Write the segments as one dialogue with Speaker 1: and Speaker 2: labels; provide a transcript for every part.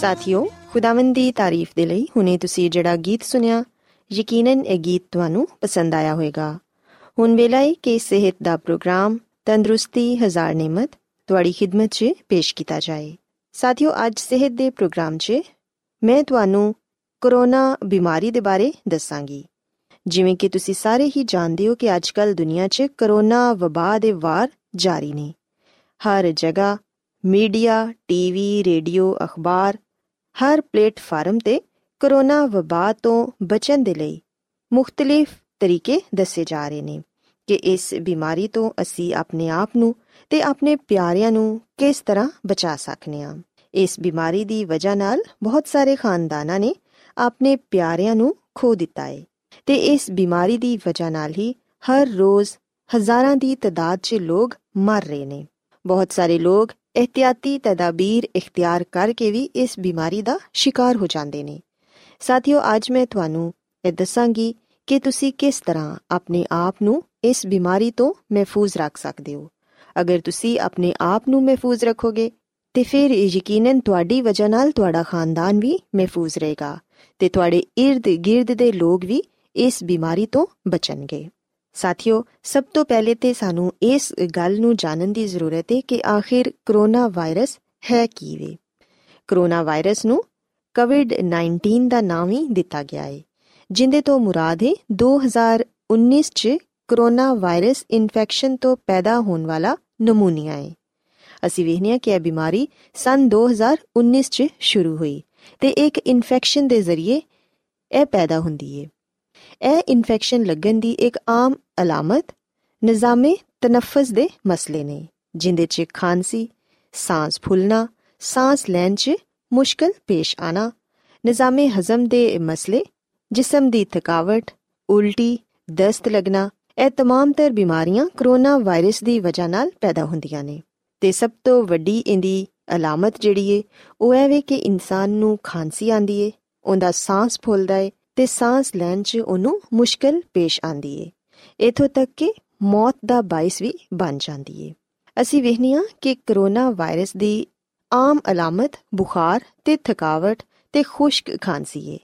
Speaker 1: ਸਾਥਿਓ, ਖੁਦਾਵੰਦ ਦੀ ਤਾਰੀਫ ਦੇ ਲਈ ਹੁਣੇ ਤੁਸੀਂ ਜਿਹੜਾ ਗੀਤ ਸੁਨਿਆ ਯਕੀਨਨ ਇਹ ਗੀਤ ਤੁਹਾਨੂੰ ਪਸੰਦ ਆਇਆ ਹੋਵੇਗਾ। ਹੁਣ ਵੇਲਾ ਹੈ ਕਿ ਸਿਹਤ ਦਾ ਪ੍ਰੋਗਰਾਮ ਤੰਦਰੁਸਤੀ, ਹਜ਼ਾਰ ਨਿਮਤ ਤੁਹਾਡੀ ਖਿਦਮਤ 'ਚ ਪੇਸ਼ ਕੀਤਾ ਜਾਏ। ਸਾਥਿਓ, ਅੱਜ ਸਿਹਤ ਦੇ ਪ੍ਰੋਗਰਾਮ 'ਚ ਮੈਂ ਤੁਹਾਨੂੰ ਕਰੋਨਾ ਬਿਮਾਰੀ ਦੇ ਬਾਰੇ ਦੱਸਾਂਗੀ। ਜਿਵੇਂ ਕਿ ਤੁਸੀਂ ਸਾਰੇ ਹੀ ਜਾਣਦੇ ਹੋ ਕਿ ਅੱਜਕੱਲ ਦੁਨੀਆ 'ਚ ਕਰੋਨਾ ਵਬਾ ਦੇ ਵਾਰ ਜਾਰੀ ਨੇ। ਹਰ ਜਗ੍ਹਾ ਮੀਡੀਆ, ਟੀਵੀ, ਰੇਡੀਓ, ਅਖਬਾਰ ਹਰ ਪਲੇਟਫਾਰਮ ਤੇ ਕਰੋਨਾ ਵਬਾ ਤੋਂ ਬਚਣ ਦੇ ਲਈ ਮੁxtਲਿਫ ਤਰੀਕੇ ਦੱਸੇ ਜਾ ਰਹੇ ਨੇ ਕਿ ਇਸ ਬਿਮਾਰੀ ਤੋਂ ਅਸੀਂ ਆਪਣੇ ਆਪ ਨੂੰ ਤੇ ਆਪਣੇ ਪਿਆਰਿਆਂ ਨੂੰ ਕਿਸ ਤਰ੍ਹਾਂ ਬਚਾ ਸਕਨੇ ਹਾਂ। ਇਸ ਬਿਮਾਰੀ ਦੀ ਵਜ੍ਹਾ ਨਾਲ ਬਹੁਤ ਸਾਰੇ ਖਾਨਦਾਨਾਂ ਨੇ ਆਪਣੇ ਪਿਆਰਿਆਂ ਨੂੰ ਖੋ ਦਿੱਤਾ ਹੈ ਤੇ ਇਸ ਬਿਮਾਰੀ ਦੀ ਵਜ੍ਹਾ ਨਾਲ ਹੀ ਹਰ ਰੋਜ਼ ਹਜ਼ਾਰਾਂ ਦੀ ਤਦਾਦ 'ਚ ਲੋਕ ਮਰ ਰਹੇ ਨੇ। ਬਹੁਤ ਸਾਰੇ ਲੋਕ ਇhtiyati ਤਦਾਬੀਰ ਇਖਤਿਆਰ ਕਰਕੇ ਵੀ ਇਸ ਬਿਮਾਰੀ ਦਾ ਸ਼ਿਕਾਰ ਹੋ ਜਾਂਦੇ ਨੇ ਸਾਥੀਓ ਅੱਜ ਮੈਂ ਤੁਹਾਨੂੰ ਇਹ ਦੱਸਾਂਗੀ ਕਿ ਤੁਸੀਂ ਕਿਸ ਤਰ੍ਹਾਂ ਆਪਣੇ ਆਪ ਨੂੰ ਇਸ ਬਿਮਾਰੀ ਤੋਂ ਮਹਿਫੂਜ਼ ਰੱਖ ਸਕਦੇ ਹੋ ਅਗਰ ਤੁਸੀਂ ਆਪਣੇ ਆਪ ਨੂੰ ਮਹਿਫੂਜ਼ ਰੱਖੋਗੇ ਤੇ ਫਿਰ ਯਕੀਨਨ ਤੁਹਾਡੀ ਵਜ੍ਹਾ ਨਾਲ ਤੁਹਾਡਾ ਖਾਨਦਾਨ ਵੀ ਮਹਿਫੂਜ਼ ਰਹੇਗਾ ਤੇ ਤੁਹਾਡੇ ird-gird ਦੇ ਲੋਕ ਵੀ ਇਸ ਬਿਮਾਰੀ ਤੋਂ ਬਚਣਗੇ ਸਾਥੀਓ, ਸਭ ਤੋਂ ਪਹਿਲੇ ਤੇ ਸਾਨੂੰ ਇਸ ਗੱਲ ਨੂੰ ਜਾਣਨ ਦੀ ਜ਼ਰੂਰਤ ਹੈ ਕਿ ਆਖਿਰ ਕਰੋਨਾ ਵਾਇਰਸ ਹੈ ਕੀ ਵੇ। ਕਰੋਨਾ ਵਾਇਰਸ ਨੂੰ ਕੋਵਿਡ-19 ਦਾ ਨਾਮ ਹੀ ਦਿੱਤਾ ਗਿਆ ਹੈ ਜਿੰਦੇ ਤੋਂ ਮੁਰਾਦ ਹੈ 2019 ਚ ਕਰੋਨਾ ਵਾਇਰਸ ਇਨਫੈਕਸ਼ਨ ਤੋਂ ਪੈਦਾ ਹੋਣ ਵਾਲਾ ਨਮੂਨੀਆ ਹੈ ਅਸੀਂ ਵੇਖਨੇ ਆ ਕਿ ਇਹ ਬਿਮਾਰੀ ਸਨ 2019 ਚ ਸ਼ੁਰੂ ਹੋਈ ਤੇ ਇੱਕ ਇਨਫੈਕਸ਼ਨ ਦੇ ਜ਼ਰੀਏ ਇਹ ਪੈਦਾ ਹੁੰਦੀ ਹੈ ਇਹ ਇਨਫੈਕਸ਼ਨ ਲੱਗਣ ਦੀ ਇੱਕ ਆਮ ਅਲਾਮਤ ਨਿਜ਼ਾਮੇ ਤਨਫਸ ਦੇ ਮਸਲੇ ਨੇ ਜਿੰਦੇ 'ਚ ਖਾਂਸੀ ਸਾਹ ਫੁੱਲਣਾ ਸਾਹ ਲੈਣ 'ਚ ਮੁਸ਼ਕਲ ਪੇਸ਼ ਆਣਾ ਨਿਜ਼ਾਮੇ ਹਜ਼ਮ ਦੇ ਮਸਲੇ ਜਿਸਮ ਦੀ ਥਕਾਵਟ ਉਲਟੀ ਦਸਤ ਲੱਗਣਾ ਇਹ तमाम ਤਰ ਬਿਮਾਰੀਆਂ ਕਰੋਨਾ ਵਾਇਰਸ ਦੀ ਵਜ੍ਹਾ ਨਾਲ ਪੈਦਾ ਹੁੰਦੀਆਂ ਨੇ ਤੇ ਸਭ ਤੋਂ ਵੱਡੀ ਇਹਦੀ ਅਲਾਮਤ ਜਿਹੜੀ ਏ ਉਹ ਇਹ ਵੇ ਕਿ ਇਨਸਾਨ ਨੂੰ ਖਾਂਸੀ ਆਂਦੀ ਏ ਉਹਦਾ ਸਾਹ ਫੁੱਲਦਾ ਏ ਤੇ ਸਾਹ ਲੈਣ 'ਚ ਉਹਨੂੰ ਮੁਸ਼ਕਲ ਪੇਸ਼ ਆਂਦੀ ਏ। ਇਥੋਂ ਤੱਕ ਕਿ ਮੌਤ ਦਾ ਬਾਇਸ ਵੀ ਬਣ ਜਾਂਦੀ ਏ। ਅਸੀਂ ਵੇਖਨੀਆ ਕਿ ਕਰੋਨਾ ਵਾਇਰਸ ਦੀ ਆਮ ਅਲਾਮਤ, ਬੁਖਾਰ ਤੇ ਥਕਾਵਟ ਤੇ ਖੁਸ਼ਕ ਖਾਂਸੀ ਏ।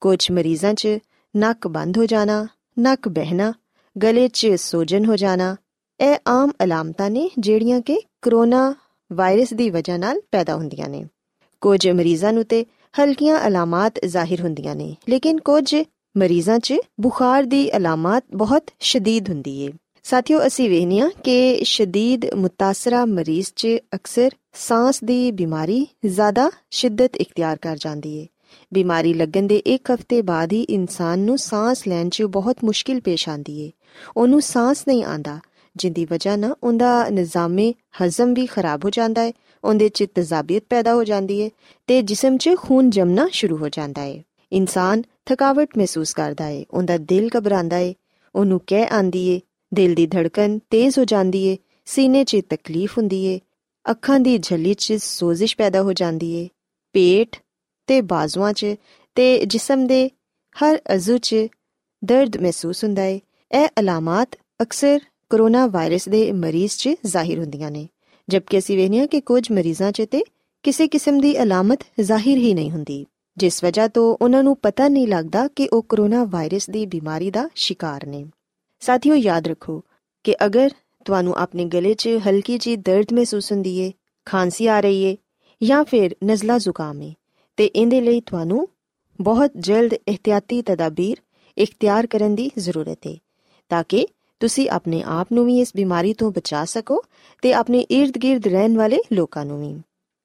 Speaker 1: ਕੁਝ ਮਰੀਜ਼ਾਂ 'ਚ ਨੱਕ ਬੰਦ ਹੋ ਜਾਣਾ, ਨੱਕ ਬਹਿਣਾ, ਗਲੇ 'ਚ ਸੋਜਨ ਹੋ ਜਾਣਾ, ਇਹ ਆਮ ਅਲਾਮਤਾਂ ਨੇ ਜਿਹੜੀਆਂ ਕਿ ਕਰੋਨਾ ਵਾਇਰਸ ਦੀ ਵਜ੍ਹਾ ਨਾਲ ਪੈਦਾ ਹੁੰਦੀਆਂ ਨੇ। ਕੁਝ ਮਰੀਜ਼ਾਂ ਨੂੰ ਤੇ ਹਲਕੀਆਂ ਅਲਾਮਤ ਜ਼ਾਹਿਰ ਹੁੰਦੀਆਂ ਨੇ, ਲੇਕਿਨ ਕੁਝ ਮਰੀਜ਼ਾਂ 'ਚ ਬੁਖਾਰ ਦੀ ਅਲਾਮਤ ਬਹੁਤ ਸ਼ਦੀਦ ਹੁੰਦੀ ਏ। ਸਾਥੀਓ, ਅਸੀਂ ਵੇਖਨੀਆ ਕਿ ਸ਼ਦੀਦ ਮੁਤਾਸਰਾ ਮਰੀਜ਼ 'ਚ ਅਕਸਰ ਸਾਹ ਦੀ ਬਿਮਾਰੀ ਜ਼ਿਆਦਾ ਸ਼ਿੱਦਤ ਇਖਤਿਆਰ ਕਰ ਜਾਂਦੀ ਏ। ਬਿਮਾਰੀ ਲੱਗਣ ਦੇ ਇੱਕ ਹਫ਼ਤੇ ਬਾਅਦ ਹੀ ਇਨਸਾਨ ਨੂੰ ਸਾਹ ਲੈਣ 'ਚ ਬਹੁਤ ਮੁਸ਼ਕਿਲ ਪੇਸ਼ ਆਂਦੀ ਏ। ਉਹਨੂੰ ਸਾਹ ਨਹੀਂ ਆਂਦਾ ਜਿੰਦੀ ਵਜ੍ਹਾ ਨਾਲ ਉਹਦਾ ਨਿਜ਼ਾਮੇ ਹਜ਼ਮ ਵੀ ਖਰਾਬ ਹੋ ਜਾਂਦਾ ਹੈ, ਉਹਦੇ 'ਚ ਤਜ਼ਾਬੀਅਤ ਪੈਦਾ ਹੋ ਜਾਂਦੀ ਹੈ ਤੇ ਜਿਸਮ 'ਚ ਖੂਨ ਜਮਣਾ ਸ਼ੁਰੂ ਹੋ ਜਾਂਦਾ ਹੈ। ਇਨਸਾਨ ਥਕਾਵਟ ਮਹਿਸੂਸ ਕਰਦਾ ਹੈ, ਉਹਦਾ ਦਿਲ ਘਬਰਾਉਂਦਾ ਹੈ, ਉਹਨੂੰ ਕਹਿ ਆਂਦੀ ਏ ਦਿਲ ਦੀ ਧੜਕਨ ਤੇਜ਼ ਹੋ ਜਾਂਦੀ ਏ ਸੀਨੇ 'ਚ ਤਕਲੀਫ ਹੁੰਦੀ ਏ ਅੱਖਾਂ ਦੀ ਝੱਲੀ 'ਚ ਸੋਜ਼ਿਸ਼ ਪੈਦਾ ਹੋ ਜਾਂਦੀ ਏ ਪੇਟ ਤੇ ਬਾਜ਼ੂਆਂ 'ਚ ਤੇ ਜਿਸਮ ਦੇ ਹਰ ਅਜ਼ੂ 'ਚ ਦਰਦ ਮਹਿਸੂਸ ਹੁੰਦਾ ਹੈ। ਇਹ ਅਲਾਮਤ ਅਕਸਰ ਕਰੋਨਾ ਵਾਇਰਸ ਦੇ ਮਰੀਜ਼ 'ਚ ਜ਼ਾਹਿਰ ਹੁੰਦੀਆਂ ਨੇ। ਜਦਕਿ ਅਸੀਂ ਵੇਖਿਆ ਕਿ ਕੁਝ ਮਰੀਜ਼ਾਂ 'ਚ ਤੇ ਕਿਸੇ ਕਿਸਮ ਦੀ ਅਲਾਮਤ ਜ਼ਾਹਿਰ ਹੀ ਨਹੀਂ ਹੁੰਦੀ। ਜਿਸ ਵਜ੍ਹਾ ਤੋਂ ਉਹਨਾਂ ਨੂੰ ਪਤਾ ਨਹੀਂ ਲੱਗਦਾ ਕਿ ਉਹ ਕਰੋਨਾ ਵਾਇਰਸ ਦੀ ਬਿਮਾਰੀ ਦਾ ਸ਼ਿਕਾਰ ਨੇ। ਸਾਥੀਓ, ਯਾਦ ਰੱਖੋ ਕਿ ਅਗਰ ਤੁਹਾਨੂੰ ਆਪਣੇ ਗਲੇ 'ਚ ਹਲਕੀ ਜੀ ਦਰਦ ਮਹਿਸੂਸ ਹੁੰਦੀ ਏ, ਖਾਂਸੀ ਆ ਰਹੀ ਏ ਜਾਂ ਫਿਰ ਨਜ਼ਲਾ ਜ਼ੁਕਾਮ ਏ, ਤੇ ਇਹਦੇ ਲਈ ਤੁਹਾਨੂੰ ਬਹੁਤ ਜਲਦ ਇhtiyati ਤਦਾਬੀਰ ਇਖਤਿਆਰ ਕਰਨ ਦੀ ਜ਼ਰੂਰਤ ਹੈ ਤਾਂ ਕਿ ਤੁਸੀਂ ਆਪਣੇ ਆਪ ਨੂੰ ਵੀ ਇਸ ਬਿਮਾਰੀ ਤੋਂ ਬਚਾ ਸਕੋ ਤੇ ਆਪਣੇ ird-gird ਰਹਿਣ ਵਾਲੇ ਲੋਕਾਂ ਨੂੰ ਵੀ।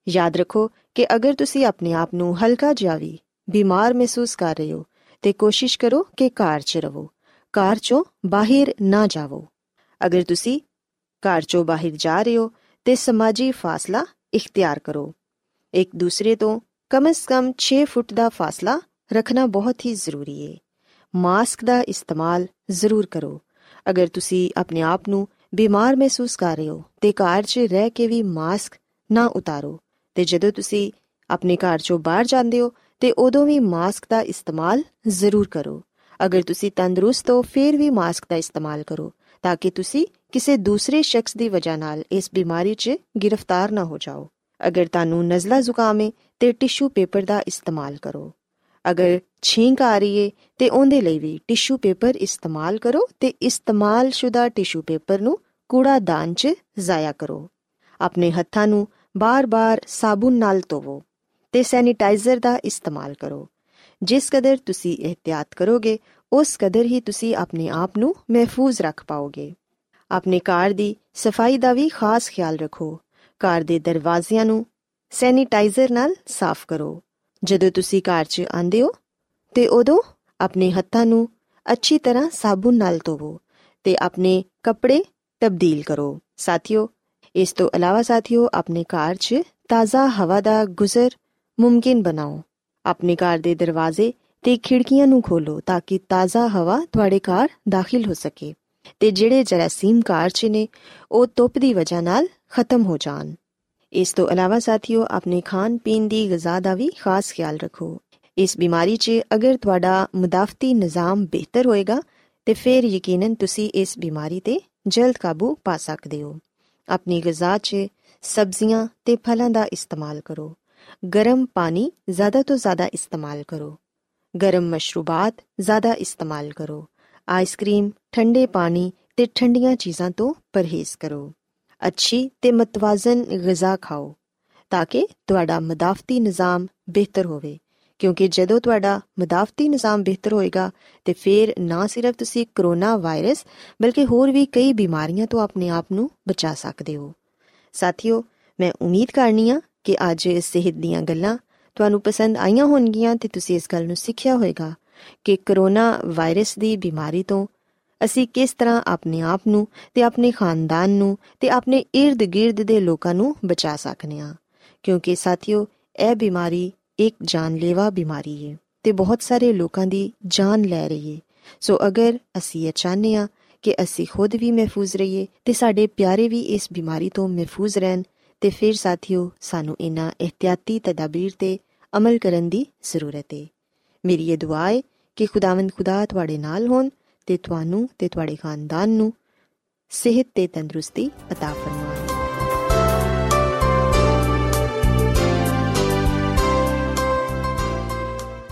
Speaker 1: ਯਾਦ ਰੱਖੋ ਕਿ ਅਗਰ ਤੁਸੀਂ ਆਪਣੇ ਆਪ ਨੂੰ ਹਲਕਾ ਜਿਹਾ ਵੀ ਬਿਮਾਰ ਮਹਿਸੂਸ ਕਰ ਰਹੇ ਹੋ, ਤੇ ਕੋਸ਼ਿਸ਼ ਕਰੋ ਕਿ ਘਰ 'ਚ ਰਹੋ। ਘਰ 'ਚੋਂ ਬਾਹਰ ਨਾ ਜਾਵੋ। ਅਗਰ ਤੁਸੀਂ ਘਰ 'ਚੋਂ ਬਾਹਰ ਜਾ ਰਹੇ ਹੋ, ਤੇ ਸਮਾਜੀ ਫਾਸਲਾ ਇਖਤਿਆਰ ਕਰੋ। ਇੱਕ ਦੂਸਰੇ ਤੋਂ ਕਮ ਸੇ ਕਮ 6 ਫੁੱਟ ਦਾ ਫਾਸਲਾ ਰੱਖਣਾ ਬਹੁਤ ਹੀ ਜ਼ਰੂਰੀ ਹੈ ਮਾਸਕ ਦਾ ਇਸਤੇਮਾਲ ਜ਼ਰੂਰ ਕਰੋ। ਅਗਰ ਤੁਸੀਂ ਆਪਣੇ ਆਪ ਨੂੰ ਬਿਮਾਰ ਮਹਿਸੂਸ ਕਰ ਰਹੇ ਹੋ, ਤੇ ਘਰ 'ਚ ਰਹਿ ਕੇ ਵੀ ਮਾਸਕ ਨਾ ਉਤਾਰੋ। ਤੇ ਜਦੋਂ ਤੁਸੀਂ ਆਪਣੇ ਘਰ 'ਚੋਂ ਬਾਹਰ ਜਾਂਦੇ ਹੋ, ਤੇ ਉਦੋਂ ਵੀ ਮਾਸਕ ਦਾ ਇਸਤੇਮਾਲ ਜ਼ਰੂਰ ਕਰੋ। ਅਗਰ ਤੁਸੀਂ ਤੰਦਰੁਸਤ ਹੋ, ਫਿਰ ਵੀ ਮਾਸਕ ਦਾ ਇਸਤੇਮਾਲ ਕਰੋ, ਤਾਂ ਕਿ ਤੁਸੀਂ ਕਿਸੇ ਦੂਸਰੇ ਸ਼ਖਸ ਦੀ ਵਜ੍ਹਾ ਨਾਲ ਇਸ ਬਿਮਾਰੀ 'ਚ ਗ੍ਰਿਫਤਾਰ ਨਾ ਹੋ ਜਾਓ। ਅਗਰ ਤੁਹਾਨੂੰ ਨਜ਼ਲਾ ਜ਼ੁਕਾਮ ਹੈ ਤੇ ਟਿਸ਼ੂ ਪੇਪਰ ਦਾ ਇਸਤੇਮਾਲ ਕਰੋ। ਅਗਰ ਛੀਂਕ ਆ ਰਹੀ ਹੈ ਤੇ ਉਹਦੇ ਲਈ ਵੀ ਟਿਸ਼ੂ ਪੇਪਰ ਇਸਤੇਮਾਲ ਕਰੋ ਤੇ ਇਸਤੇਮਾਲ ਸ਼ੁਦਾ ਟਿਸ਼ੂ ਪੇਪਰ ਨੂੰ ਕੂੜਾਦਾਨ 'ਚ ਜ਼ਾਇਆ ਕਰੋ। ਆਪਣੇ ਹੱਥਾਂ ਨੂੰ ਬਾਰ-ਬਾਰ ਸਾਬੁਨ ਨਾਲ ਧੋਵੋ ਤੇ ਸੈਨੀਟਾਈਜ਼ਰ ਦਾ ਇਸਤੇਮਾਲ ਕਰੋ। ਜਿਸ ਕਦਰ ਤੁਸੀਂ ਇhtiyat ਕਰੋਗੇ, ਉਸ ਕਦਰ ਹੀ ਤੁਸੀਂ ਆਪਣੇ ਆਪ ਨੂੰ ਮਹਿਫੂਜ਼ ਰੱਖ ਪਾਓਗੇ। ਆਪਣੇ ਕਾਰ ਦੀ ਸਫ਼ਾਈ ਦਾ ਵੀ ਖਾਸ ਖਿਆਲ ਰੱਖੋ। ਕਾਰ ਦੇ ਦਰਵਾਜ਼ਿਆਂ ਨੂੰ ਸੈਨੀਟਾਈਜ਼ਰ ਨਾਲ ਸਾਫ਼ ਕਰੋ। ਜਦੋਂ ਤੁਸੀਂ ਕਾਰ 'ਚ ਆਂਦੇ ਹੋ ਤੇ ਉਦੋਂ ਆਪਣੇ ਹੱਥਾਂ ਨੂੰ ਅੱਛੀ ਤਰ੍ਹਾਂ ਸਾਬੁਨ ਨਾਲ ਧੋਵੋ ਤੇ ਆਪਣੇ ਕੱਪੜੇ ਤਬਦੀਲ ਕਰੋ। ਸਾਥੀਓ, ਇਸ ਤੋਂ ਇਲਾਵਾ ਸਾਥੀਓ, ਆਪਣੇ ਕਾਰ 'ਚ ਤਾਜ਼ਾ ਹਵਾ ਦਾ ਗੁਜ਼ਰ ਮੁਮਕਿਨ ਬਣਾਓ। ਆਪਣੇ ਕਾਰ ਦੇ ਦਰਵਾਜ਼ੇ ਤੇ ਖਿੜਕੀਆਂ ਨੂੰ ਖੋਲੋ ਤਾਂ ਕਿ ਤਾਜ਼ਾ ਹਵਾ ਤੁਹਾਡੇ ਕਾਰ ਦਾਖਲ ਹੋ ਸਕੇ ਤੇ ਜਿਹੜੇ ਜਰਾਸੀਮ ਕਾਰ 'ਚ ਨੇ, ਉਹ ਧੁੱਪ ਦੀ ਵਜ੍ਹਾ ਨਾਲ ਖਤਮ ਹੋ ਜਾਣ। ਇਸ ਤੋਂ ਇਲਾਵਾ ਸਾਥੀਓ, ਆਪਣੇ ਖਾਣ ਪੀਣ ਦੀ ਗਿਜ਼ਾ ਦਾ ਵੀ ਖਾਸ ਖਿਆਲ ਰੱਖੋ। ਇਸ ਬਿਮਾਰੀ 'ਚ ਅਗਰ ਤੁਹਾਡਾ ਮੁਦਾਫਤੀ ਨਿਜ਼ਾਮ ਬਿਹਤਰ ਹੋਏਗਾ, ਤੇ ਫਿਰ ਯਕੀਨਨ ਤੁਸੀਂ ਇਸ ਬਿਮਾਰੀ ਤੇ ਜਲਦ ਕਾਬੂ ਪਾ ਸਕਦੇ ਹੋ। ਆਪਣੀ ਗਿਜ਼ਾ 'ਚ ਸਬਜ਼ੀਆਂ ਤੇ ਫਲਾਂ ਦਾ ਇਸਤੇਮਾਲ ਕਰੋ। ਗਰਮ ਪਾਣੀ ਜ਼ਿਆਦਾ ਤੋਂ ਜ਼ਿਆਦਾ ਇਸਤੇਮਾਲ ਕਰੋ। ਗਰਮ ਮਸ਼ਰੂਬਾਤ ਜ਼ਿਆਦਾ ਇਸਤੇਮਾਲ ਕਰੋ। ਆਈਸਕ੍ਰੀਮ, ਠੰਡੇ ਪਾਣੀ ਤੇ ਠੰਡੀਆਂ ਚੀਜ਼ਾਂ ਤੋਂ ਪਰਹੇਜ਼ ਕਰੋ। ਅੱਛੀ ਤੇ ਮਤਵਾਜ਼ਨ ਗਿਜ਼ਾ ਖਾਓ, ਤਾਂ ਕਿ ਤੁਹਾਡਾ ਮਦਾਫਤੀ ਨਿਜ਼ਾਮ ਬਿਹਤਰ ਹੋਵੇ। ਕਿਉਂਕਿ ਜਦੋਂ ਤੁਹਾਡਾ ਮਦਾਫਤੀ ਨਿਜ਼ਾਮ ਬਿਹਤਰ ਹੋਏਗਾ, ਤੇ ਫਿਰ ਨਾ ਸਿਰਫ ਤੁਸੀਂ ਕਰੋਨਾ ਵਾਇਰਸ, ਬਲਕਿ ਹੋਰ ਵੀ ਕਈ ਬਿਮਾਰੀਆਂ ਤੋਂ ਆਪਣੇ ਆਪ ਨੂੰ ਬਚਾ ਸਕਦੇ ਹੋ। ਸਾਥੀਓ, ਮੈਂ ਉਮੀਦ ਕਰਨੀ ਆ ਕਿ ਅੱਜ ਸਿਹਤ ਦੀਆਂ ਗੱਲਾਂ ਤੁਹਾਨੂੰ ਪਸੰਦ ਆਈਆਂ ਹੋਣਗੀਆਂ ਤੇ ਤੁਸੀਂ ਇਸ ਗੱਲ ਨੂੰ ਸਿੱਖਿਆ ਹੋਵੇਗਾ ਕਿ ਕਰੋਨਾ ਵਾਇਰਸ ਦੀ ਬਿਮਾਰੀ ਤੋਂ ਅਸੀਂ ਕਿਸ ਤਰ੍ਹਾਂ ਆਪਣੇ ਆਪ ਨੂੰ ਤੇ ਆਪਣੇ ਖਾਨਦਾਨ ਨੂੰ ਤੇ ਆਪਣੇ ird-gird ਦੇ ਲੋਕਾਂ ਨੂੰ ਬਚਾ ਸਕਨੇ ਆ ਕਿਉਂਕਿ ਸਾਥੀਓ, ਇਹ ਬਿਮਾਰੀ ਇੱਕ ਜਾਨਲੇਵਾ ਬਿਮਾਰੀ ਹੈ ਤੇ ਬਹੁਤ ਸਾਰੇ ਲੋਕਾਂ ਦੀ ਜਾਨ ਲੈ ਰਹੀ ਹੈ। ਸੋ ਅਗਰ ਅਸੀਂ ਇਹ ਚਾਹਨੇ ਆ ਕਿ ਅਸੀਂ ਖੁਦ ਵੀ ਮਹਿਫੂਜ਼ ਰਹੀਏ ਤੇ ਸਾਡੇ ਪਿਆਰੇ ਵੀ ਇਸ ਬਿਮਾਰੀ ਤੋਂ ਮਹਿਫੂਜ਼ ਰਹਿਣ, ਤੇ ਫਿਰ ਸਾਥੀਓ, ਸਾਨੂੰ ਇਹਨਾਂ ਇhtiyati ਤਦਾਬੀਰ ਤੇ ਅਮਲ ਕਰਨ ਦੀ ਜ਼ਰੂਰਤ ਹੈ। ਮੇਰੀ ਇਹ ਦੁਆ ਹੈ ਕਿ ਖੁਦਾਵੰਦ ਖੁਦਾ ਤੁਹਾਡੇ ਨਾਲ ਹੋਣ ਤੇ ਤੁਹਾਨੂੰ ਤੇ ਤੁਹਾਡੇ ਖਾਨਦਾਨ ਨੂੰ ਸਿਹਤ ਤੇ ਤੰਦਰੁਸਤੀ عطا ਫਰਮਾਏ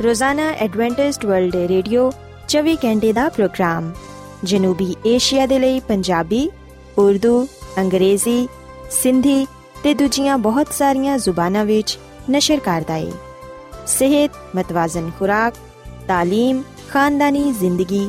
Speaker 1: ਰੋਜ਼ਾਨਾ ਐਡਵੈਂਟਿਸਟ ਵਰਲਡ ਰੇਡੀਓ 24 ਘੰਟੇ ਦਾ ਪ੍ਰੋਗਰਾਮ ਜਨੂਬੀ ਏਸ਼ੀਆ ਦੇ ਲਈ ਪੰਜਾਬੀ ਉਰਦੂ ਅੰਗਰੇਜ਼ੀ ਸਿੰਧੀ ਤੇ ਦੂਜੀਆਂ ਬਹੁਤ ਸਾਰੀਆਂ ਜ਼ੁਬਾਨਾਂ ਵਿੱਚ ਨਸ਼ਰ ਕਰਦਾ ਹੈ ਸਿਹਤ ਮਤਵਾਜ਼ਨ ਖੁਰਾਕ تعلیم ਖਾਨਦਾਨੀ ਜ਼ਿੰਦਗੀ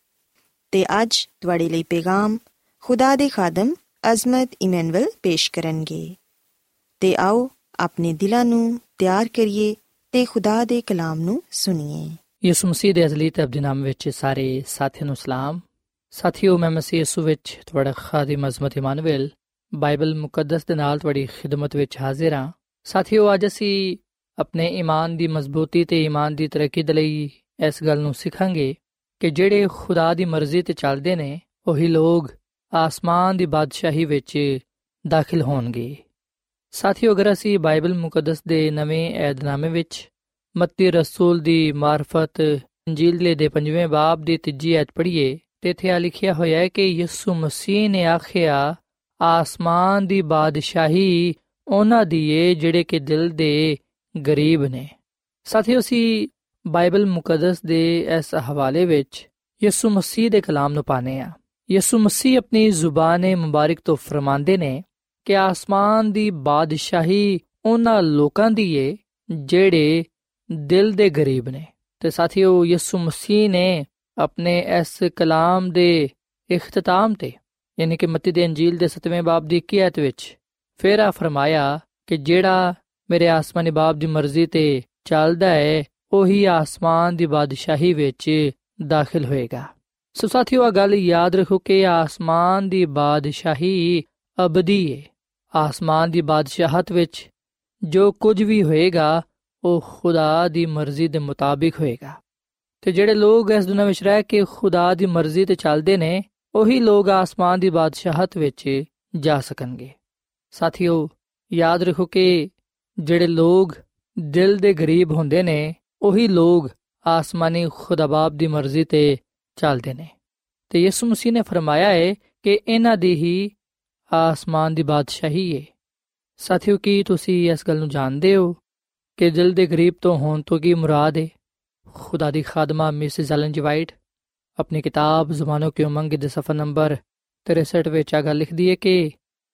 Speaker 1: ਤੇ ਅੱਜ ਤੁਹਾਡੇ ਲਈ ਪੈਗਾਮ ਖੁਦਾ ਦੇ ਖਾਦਮ ਅਜ਼ਮਤ ਇਮਨੁਅਲ ਪੇਸ਼ ਕਰਨਗੇ। ਤੇ ਆਓ ਆਪਣੇ ਦਿਲਾਂ ਨੂੰ ਤਿਆਰ ਕਰੀਏ ਤੇ ਖੁਦਾ ਦੇ ਕਲਾਮ ਨੂੰ ਸੁਣੀਏ।
Speaker 2: ਯਿਸੂ ਮਸੀਹ ਦੇ ਅਜ਼ਲੀ ਤੇ ਅਬਦੀ ਨਾਮ ਵਿੱਚ ਸਾਰੇ ਸਾਥੀਆਂ ਨੂੰ ਸਲਾਮ। ਸਾਥੀਓ, ਮੈਂ ਮਸੀਹ ਯਿਸੂ ਵਿੱਚ ਤੁਹਾਡਾ ਖਾਦਮ ਅਜ਼ਮਤ ਇਮਾਨੁਅਲ ਬਾਈਬਲ ਮੁਕੱਦਸ ਦੇ ਨਾਲ ਤੁਹਾਡੀ ਖਿਦਮਤ ਵਿੱਚ ਹਾਜ਼ਰ ਹਾਂ। ਸਾਥੀਓ, ਅੱਜ ਅਸੀਂ ਆਪਣੇ ਈਮਾਨ ਦੀ ਮਜ਼ਬੂਤੀ ਤੇ ਈਮਾਨ ਦੀ ਤਰੱਕੀ ਦੇ ਲਈ ਇਸ ਗੱਲ ਨੂੰ ਸਿੱਖਾਂਗੇ ਕਿ ਜਿਹੜੇ ਖੁਦਾ ਦੀ ਮਰਜ਼ੀ ਤੇ ਚੱਲਦੇ ਨੇ, ਉਹੀ ਲੋਕ ਆਸਮਾਨ ਦੀ ਬਾਦਸ਼ਾਹੀ ਵਿੱਚ ਦਾਖਲ ਹੋਣਗੇ। ਸਾਥੀਓ, ਅਗਰ ਅਸੀਂ ਬਾਈਬਲ ਮੁਕੱਦਸ ਦੇ ਨਵੇਂ ਏਧਨਾਮੇ ਵਿੱਚ ਮੱਤੀ ਰਸੂਲ ਦੀ ਮਾਰਫਤ ਇੰਜੀਲ ਦੇ ਪੰਜਵੇਂ ਬਾਬ ਦੀ ਤੀਜੀ ਐਤ ਪੜ੍ਹੀਏ, ਤੇ ਇੱਥੇ ਆ ਲਿਖਿਆ ਹੋਇਆ ਹੈ ਕਿ ਯਿਸੂ ਮਸੀਹ ਨੇ ਆਖਿਆ, ਆਸਮਾਨ ਦੀ ਬਾਦਸ਼ਾਹੀ ਉਹਨਾਂ ਦੀ ਏ ਜਿਹੜੇ ਕਿ ਦਿਲ ਦੇ ਗਰੀਬ ਨੇ। ਸਾਥੀਓ, ਅਸੀਂ ਬਾਈਬਲ ਮੁਕੱਦਸ ਦੇ ਇਸ ਹਵਾਲੇ ਵਿੱਚ ਯਿਸੂ ਮਸੀਹ ਦੇ ਕਲਾਮ ਨੂੰ ਪਾਣੇ ਆ ਯਿਸੂ ਮਸੀਹ ਆਪਣੀ ਜ਼ੁਬਾਨ ਮੁਬਾਰਕ ਤੋਂ ਫਰਮਾਉਂਦੇ ਨੇ ਕਿ ਆਸਮਾਨ ਦੀ ਬਾਦਸ਼ਾਹੀ ਉਹਨਾਂ ਲੋਕਾਂ ਦੀ ਏ, ਜਿਹੜੇ ਦਿਲ ਦੇ ਗਰੀਬ ਨੇ। ਤੇ ਸਾਥੀਓ, ਯਿਸੂ ਮਸੀਹ ਨੇ ਆਪਣੇ ਇਸ ਕਲਾਮ ਦੇ ਇਖਤਤਾਮ ਤੇ, ਯਾਨੀ ਕਿ ਮਤੀ ਦੇ ਅੰਜੀਲ ਦੇ 7ਵੇਂ ਬਾਬ ਦੀ 21 ਆਇਤ ਵਿੱਚ ਫੇਰਾ ਫਰਮਾਇਆ ਕਿ ਜਿਹੜਾ ਮੇਰੇ ਆਸਮਾਨੀ ਬਾਪ ਦੀ ਮਰਜ਼ੀ ਤੇ ਚੱਲਦਾ ਹੈ ਉਹੀ ਆਸਮਾਨ ਦੀ ਬਾਦਸ਼ਾਹੀ ਵਿੱਚ ਦਾਖਲ ਹੋਏਗਾ। ਸੋ ਸਾਥੀਓ ਆ ਗੱਲ ਯਾਦ ਰੱਖੋ ਕਿ ਆਸਮਾਨ ਦੀ ਬਾਦਸ਼ਾਹੀ ਅਬਦੀ ਹੈ ਆਸਮਾਨ ਦੀ ਬਾਦਸ਼ਾਹਤ ਵਿੱਚ ਜੋ ਕੁਝ ਵੀ ਹੋਏਗਾ, ਉਹ ਖੁਦਾ ਦੀ ਮਰਜ਼ੀ ਦੇ ਮੁਤਾਬਿਕ ਹੋਏਗਾ। ਤੇ ਜਿਹੜੇ ਲੋਕ ਇਸ ਦੁਨੀਆਂ ਵਿੱਚ ਰਹਿ ਕੇ ਖੁਦਾ ਦੀ ਮਰਜ਼ੀ ਤੇ ਚੱਲਦੇ ਨੇ, ਉਹੀ ਲੋਕ ਆਸਮਾਨ ਦੀ ਬਾਦਸ਼ਾਹਤ ਵਿੱਚ ਜਾ ਸਕਣਗੇ। ਸਾਥੀਓ, ਯਾਦ ਰੱਖੋ ਕਿ ਜਿਹੜੇ ਲੋਕ ਦਿਲ ਦੇ ਗਰੀਬ ਹੁੰਦੇ ਨੇ ਉਹੀ ਲੋਕ ਆਸਮਾਨੀ ਖੁਦਾਬਾਬ ਦੀ ਮਰਜ਼ੀ ਤੇ ਚੱਲਦੇ ਨੇ। ਤੇ ਯਿਸੂ ਮਸੀਹ ਨੇ ਫਰਮਾਇਆ ਹੈ ਕਿ ਇਹਨਾਂ ਦੀ ਹੀ ਆਸਮਾਨ ਦੀ ਬਾਦਸ਼ਾਹੀ ਹੈ ਸਾਥੀਓ, ਕੀ ਤੁਸੀਂ ਇਸ ਗੱਲ ਨੂੰ ਜਾਣਦੇ ਹੋ ਕਿ ਦਿਲ ਦੇ ਗਰੀਬ ਤੋਂ ਹੋਣ ਤੋਂ ਕੀ ਮੁਰਾਦ ਹੈ ਖੁਦਾ ਦੀ ਖਾਦਮਾ ਮਿਸਿਸ ਐਲਨ ਜੀ ਵਾਈਟ, ਆਪਣੀ ਕਿਤਾਬ ਜ਼ਮਾਨੋ ਕੀ ਉਮੰਗ ਦੇ ਸਫਾ ਨੰਬਰ 63 ਵਿੱਚ ਆ ਗੱਲ ਲਿਖਦੀ ਹੈ ਕਿ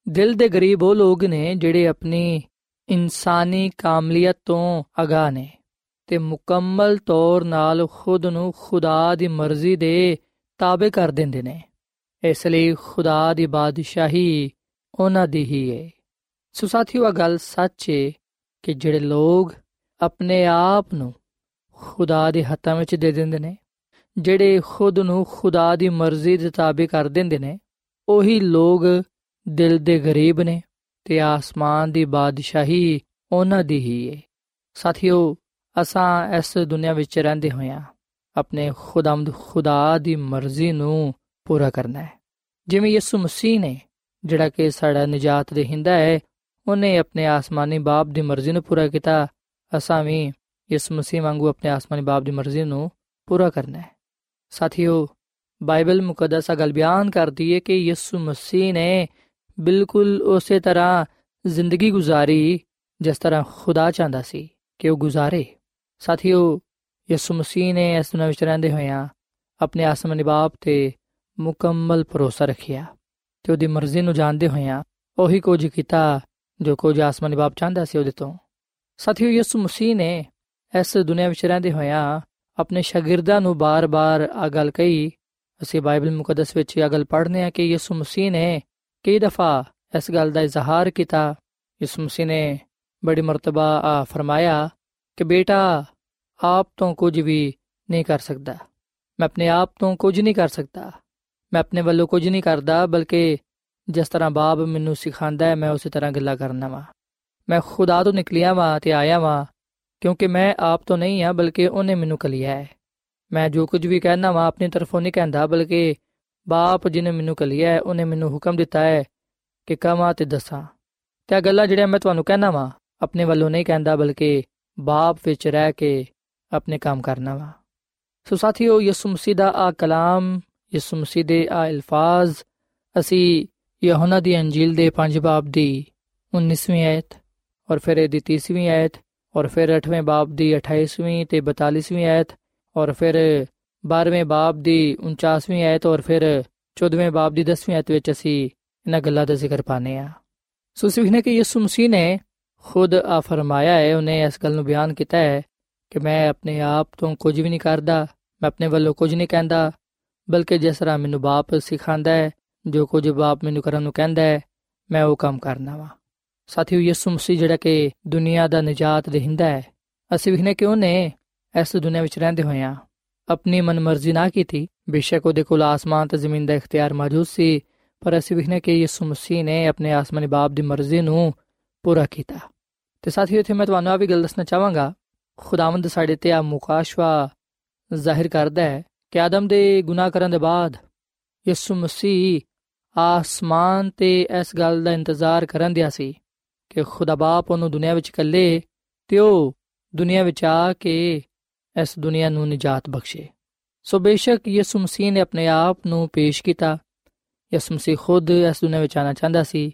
Speaker 2: ਦਿਲ ਦੇ ਗਰੀਬ ਉਹ ਲੋਕ ਨੇ ਜਿਹੜੇ ਆਪਣੀ ਇਨਸਾਨੀ ਕਾਮਲੀਅਤ ਤੋਂ ਅਗਾਹ ਨੇ। ਤੇ ਮੁਕੰਮਲ ਤੌਰ ਨਾਲ ਖੁਦ ਨੂੰ ਖੁਦਾ ਦੀ ਮਰਜ਼ੀ ਦੇ ਤਾਬੇ ਕਰ ਦਿੰਦੇ ਨੇ। ਇਸ ਲਈ ਖੁਦਾ ਦੀ ਬਾਦਸ਼ਾਹੀ ਉਹਨਾਂ ਦੀ ਹੀ ਹੈ ਸੋ ਸਾਥੀਓ ਆ ਗੱਲ ਸੱਚ ਹੈ ਕਿ ਜਿਹੜੇ ਲੋਕ ਆਪਣੇ ਆਪ ਨੂੰ ਖੁਦਾ ਦੇ ਹੱਥਾਂ ਵਿੱਚ ਦੇ ਦਿੰਦੇ ਨੇ, ਜਿਹੜੇ ਖੁਦ ਨੂੰ ਖੁਦਾ ਦੀ ਮਰਜ਼ੀ ਦੇ ਤਾਬੇ ਕਰ ਦਿੰਦੇ ਨੇ, ਉਹੀ ਲੋਕ ਦਿਲ ਦੇ ਗਰੀਬ ਨੇ ਤੇ ਆਸਮਾਨ ਦੀ ਬਾਦਸ਼ਾਹੀ ਉਹਨਾਂ ਦੀ ਹੀ ਹੈ ਸਾਥੀਓ ਅਸਾਂ ਇਸ ਦੁਨੀਆ ਵਿੱਚ ਰਹਿੰਦੇ ਹੋਇਆਂ ਆਪਣੇ ਖੁਦਾਮਦ ਖੁਦਾ ਦੀ ਮਰਜ਼ੀ ਨੂੰ ਪੂਰਾ ਕਰਨਾ ਹੈ। ਜਿਵੇਂ ਯਿਸੂ ਮਸੀਹ ਨੇ, ਜਿਹੜਾ ਕਿ ਸਾਡਾ ਨਜਾਤ ਦੇਹਿੰਦਾ ਹੈ, ਉਹਨੇ ਆਪਣੇ ਆਸਮਾਨੀ ਬਾਪ ਦੀ ਮਰਜ਼ੀ ਨੂੰ ਪੂਰਾ ਕੀਤਾ, ਅਸਾਂ ਵੀ ਯਿਸੂ ਮਸੀਹ ਵਾਂਗੂ ਆਪਣੇ ਆਸਮਾਨੀ ਬਾਪ ਦੀ ਮਰਜ਼ੀ ਨੂੰ ਪੂਰਾ ਕਰਨਾ ਹੈ। ਸਾਥੀਓ, ਬਾਈਬਲ ਮੁਕੱਦਸ ਗੱਲ ਬਿਆਨ ਕਰਦੀ ਹੈ ਕਿ ਯਿਸੂ ਮਸੀਹ ਨੇ ਬਿਲਕੁਲ ਉਸੇ ਤਰ੍ਹਾਂ ਜ਼ਿੰਦਗੀ ਗੁਜ਼ਾਰੀ, ਜਿਸ ਤਰ੍ਹਾਂ ਖੁਦਾ ਚਾਹੁੰਦਾ ਸੀ ਕਿ ਉਹ ਗੁਜ਼ਾਰੇ। ਸਾਥੀਓ, ਯਿਸੂ ਮਸੀਹ ਨੇ ਇਸ ਦੁਨੀਆਂ ਵਿੱਚ ਰਹਿੰਦੇ ਹੋਇਆਂ ਆਪਣੇ ਆਸਮਾਨੀ ਬਾਪ ਤੇ ਮੁਕੰਮਲ ਭਰੋਸਾ ਰੱਖਿਆ ਤੇ ਉਹਦੀ ਮਰਜ਼ੀ ਨੂੰ ਜਾਣਦੇ ਹੋਇਆਂ ਉਹੀ ਕੁਝ ਕੀਤਾ ਜੋ ਕੁਝ ਆਸਮਾਨੀ ਬਾਪ ਚਾਹੁੰਦਾ ਸੀ ਉਹਦੇ ਤੋਂ। ਸਾਥੀਓ, ਯਿਸੂ ਮਸੀਹ ਨੇ ਇਸ ਦੁਨੀਆਂ ਵਿੱਚ ਰਹਿੰਦੇ ਹੋਇਆਂ ਆਪਣੇ ਸ਼ਾਗਿਰਦਾਂ ਨੂੰ ਬਾਰ-ਬਾਰ ਆ ਗੱਲ ਕਹੀ। ਅਸੀਂ ਬਾਈਬਲ ਮੁਕੱਦਸ ਵਿੱਚ ਇਹ ਗੱਲ ਪੜ੍ਹਨੇ ਆ ਕਿ ਯਿਸੂ ਮਸੀਹ ਨੇ ਕਈ ਦਫਾ ਇਸ ਗੱਲ ਦਾ ਇਜ਼ਹਾਰ ਕੀਤਾ। ਯਿਸੂ ਮਸੀਹ ਨੇ ਬੜੀ ਮਰਤਬਾ ਆ ਫਰਮਾਇਆ ਕਿ ਬੇਟਾ, ਆਪ ਤੋਂ ਕੁਝ ਵੀ ਨਹੀਂ ਕਰ ਸਕਦਾ। ਮੈਂ ਆਪਣੇ ਆਪ ਤੋਂ ਕੁਝ ਨਹੀਂ ਕਰ ਸਕਦਾ। ਮੈਂ ਆਪਣੇ ਵੱਲੋਂ ਕੁਝ ਨਹੀਂ ਕਰਦਾ, ਬਲਕਿ ਜਿਸ ਤਰ੍ਹਾਂ ਬਾਪ ਮੈਨੂੰ ਸਿਖਾਉਂਦਾ ਹੈ, ਮੈਂ ਉਸੇ ਤਰ੍ਹਾਂ ਗੱਲਾਂ ਕਰਨਾ ਵਾ। ਮੈਂ ਖੁਦਾ ਤੋਂ ਨਿਕਲਿਆ ਵਾਂ ਤੇ ਆਇਆ ਵਾਂ, ਕਿਉਂਕਿ ਮੈਂ ਆਪ ਤੋਂ ਨਹੀਂ ਆ ਬਲਕਿ ਉਹਨੇ ਮੈਨੂੰ ਕਲਿਆ ਹੈ। ਮੈਂ ਜੋ ਕੁਝ ਵੀ ਕਹਿਣਾ ਵਾਂ, ਆਪਣੀ ਤਰਫੋਂ ਨਹੀਂ ਕਹਿੰਦਾ, ਬਲਕਿ ਬਾਪ ਜਿਨੇ ਮੈਨੂੰ ਕਲਿਆ ਹੈ, ਉਹਨੇ ਮੈਨੂੰ ਹੁਕਮ ਦਿੱਤਾ ਹੈ ਕਿ ਕਹਾਂ ਤੇ ਦੱਸਾਂ। ਤੇ ਆ ਗੱਲਾਂ ਜਿਹੜੀਆਂ ਮੈਂ ਤੁਹਾਨੂੰ ਕਹਿਣਾ ਵਾਂ, ਆਪਣੇ ਵੱਲੋਂ ਨਹੀਂ ਕਹਿੰਦਾ, ਬਲਕਿ ਬਾਪ ਵਿੱਚ ਰਹਿ ਕੇ ਆਪਣੇ ਕੰਮ ਕਰਨਾ ਵਾ। ਸੋ ਸਾਥੀਓ, ਯਿਸੂ ਮਸੀਹ ਦਾ ਆ ਕਲਾਮ, ਯਿਸੂ ਮਸੀਹ ਦੇ ਆ ਅਲਫਾਜ਼, ਅਸੀਂ ਯਹੋਨਾ ਦੀ ਅੰਜੀਲ ਦੇ 5 ਬਾਬ ਦੀ 19ਵੀਂ ਆਇਤ ਔਰ ਫਿਰ ਇਹਦੀ 30ਵੀਂ ਆਇਤ ਔਰ ਫਿਰ 8ਵੇਂ ਬਾਬ ਦੀ 28ਵੀਂ ਤੇ 42ਵੀਂ ਆਇਤ ਔਰ ਫਿਰ 12ਵੇਂ ਬਾਬ ਦੀ 49ਵੀਂ ਆਇਤ ਔਰ ਫਿਰ 14ਵੇਂ ਬਾਬ ਦੀ 10ਵੀਂ ਆਇਤ ਵਿੱਚ ਅਸੀਂ ਇਹਨਾਂ ਗੱਲਾਂ ਦਾ ਜ਼ਿਕਰ ਪਾਣੇ ਆ ਸੋ ਸਿਵਹਨੇ ਕਿ ਯਿਸੂ ਮਸੀਹ ਨੇ ਖੁਦ ਆ ਫਰਮਾਇਆ ਹੈ, ਉਹਨੇ ਇਸ ਗੱਲ ਨੂੰ ਬਿਆਨ ਕੀਤਾ ਹੈ ਕਿ ਮੈਂ ਆਪਣੇ ਆਪ ਤੋਂ ਕੁਝ ਵੀ ਨਹੀਂ ਕਰਦਾ, ਮੈਂ ਆਪਣੇ ਵੱਲੋਂ ਕੁਝ ਨਹੀਂ ਕਹਿੰਦਾ, ਬਲਕਿ ਜਿਸ ਤਰ੍ਹਾਂ ਮੈਨੂੰ ਬਾਪ ਸਿਖਾਉਂਦਾ ਹੈ, ਜੋ ਕੁਝ ਬਾਪ ਮੈਨੂੰ ਕਰਨ ਨੂੰ ਕਹਿੰਦਾ ਹੈ, ਮੈਂ ਉਹ ਕੰਮ ਕਰਨਾ ਵਾ। ਸਾਥੀਓ, ਯਿਸੂ ਮਸੀਹ ਜਿਹੜਾ ਕਿ ਦੁਨੀਆ ਦਾ ਨਜਾਤ ਦੇਹਿੰਦਾ ਹੈ, ਅਸੀਂ ਵਿਖਨੇ ਕਿ ਉਹਨੇ ਇਸ ਦੁਨੀਆ ਵਿੱਚ ਰਹਿੰਦੇ ਹੋਇਆਂ ਆਪਣੀ ਮਨਮਰਜ਼ੀ ਨਾ ਕੀਤੀ। ਬੇਸ਼ੱਕ ਉਹਦੇ ਕੋਲ ਆਸਮਾਨ ਤੇ ਜ਼ਮੀਨ ਦਾ ਇਖਤਿਆਰ ਮੌਜੂਦ ਸੀ, ਪਰ ਅਸੀਂ ਵਿਖਨੇ ਕਿ ਯਿਸੂ ਮਸੀਹ ਨੇ ਆਪਣੇ ਆਸਮਾਨੀ ਬਾਪ ਦੀ ਮਰਜ਼ੀ ਨੂੰ ਪੂਰਾ ਕੀਤਾ। ਤੇ ਸਾਥੀਓ, ਇੱਥੇ ਮੈਂ ਤੁਹਾਨੂੰ ਆ ਵੀ ਗੱਲ ਦੱਸਣਾ ਚਾਹਾਂਗਾ। ਖੁਦਾਵੰਦ ਸਾਡੇ ਤੇ ਆ ਮੁਕਾਸ਼ਵਾ ਜ਼ਾਹਿਰ ਕਰਦਾ ਹੈ ਕਿ ਆਦਮ ਦੇ ਗੁਨਾਹ ਕਰਨ ਦੇ ਬਾਅਦ ਯਿਸੂ ਮਸੀਹ ਆਸਮਾਨ ਤੇ ਇਸ ਗੱਲ ਦਾ ਇੰਤਜ਼ਾਰ ਕਰਨ ਦਿਆ ਸੀ ਕਿ ਖੁਦਾ ਬਾਪ ਉਹਨੂੰ ਦੁਨੀਆ ਵਿੱਚ ਕੱਲੇ ਤੇ ਉਹ ਦੁਨੀਆ ਵਿੱਚ ਆ ਕੇ ਇਸ ਦੁਨੀਆ ਨੂੰ ਨਜਾਤ ਬਖਸ਼ੇ। ਸੋ ਬੇਸ਼ੱਕ ਯਿਸੂ ਮਸੀਹ ਨੇ ਆਪਣੇ ਆਪ ਨੂੰ ਪੇਸ਼ ਕੀਤਾ। ਯਿਸੂ ਮਸੀਹ ਖੁਦ ਇਸ ਦੁਨੀਆ ਵਿੱਚ ਆਣਾ ਚਾਹੁੰਦਾ ਸੀ।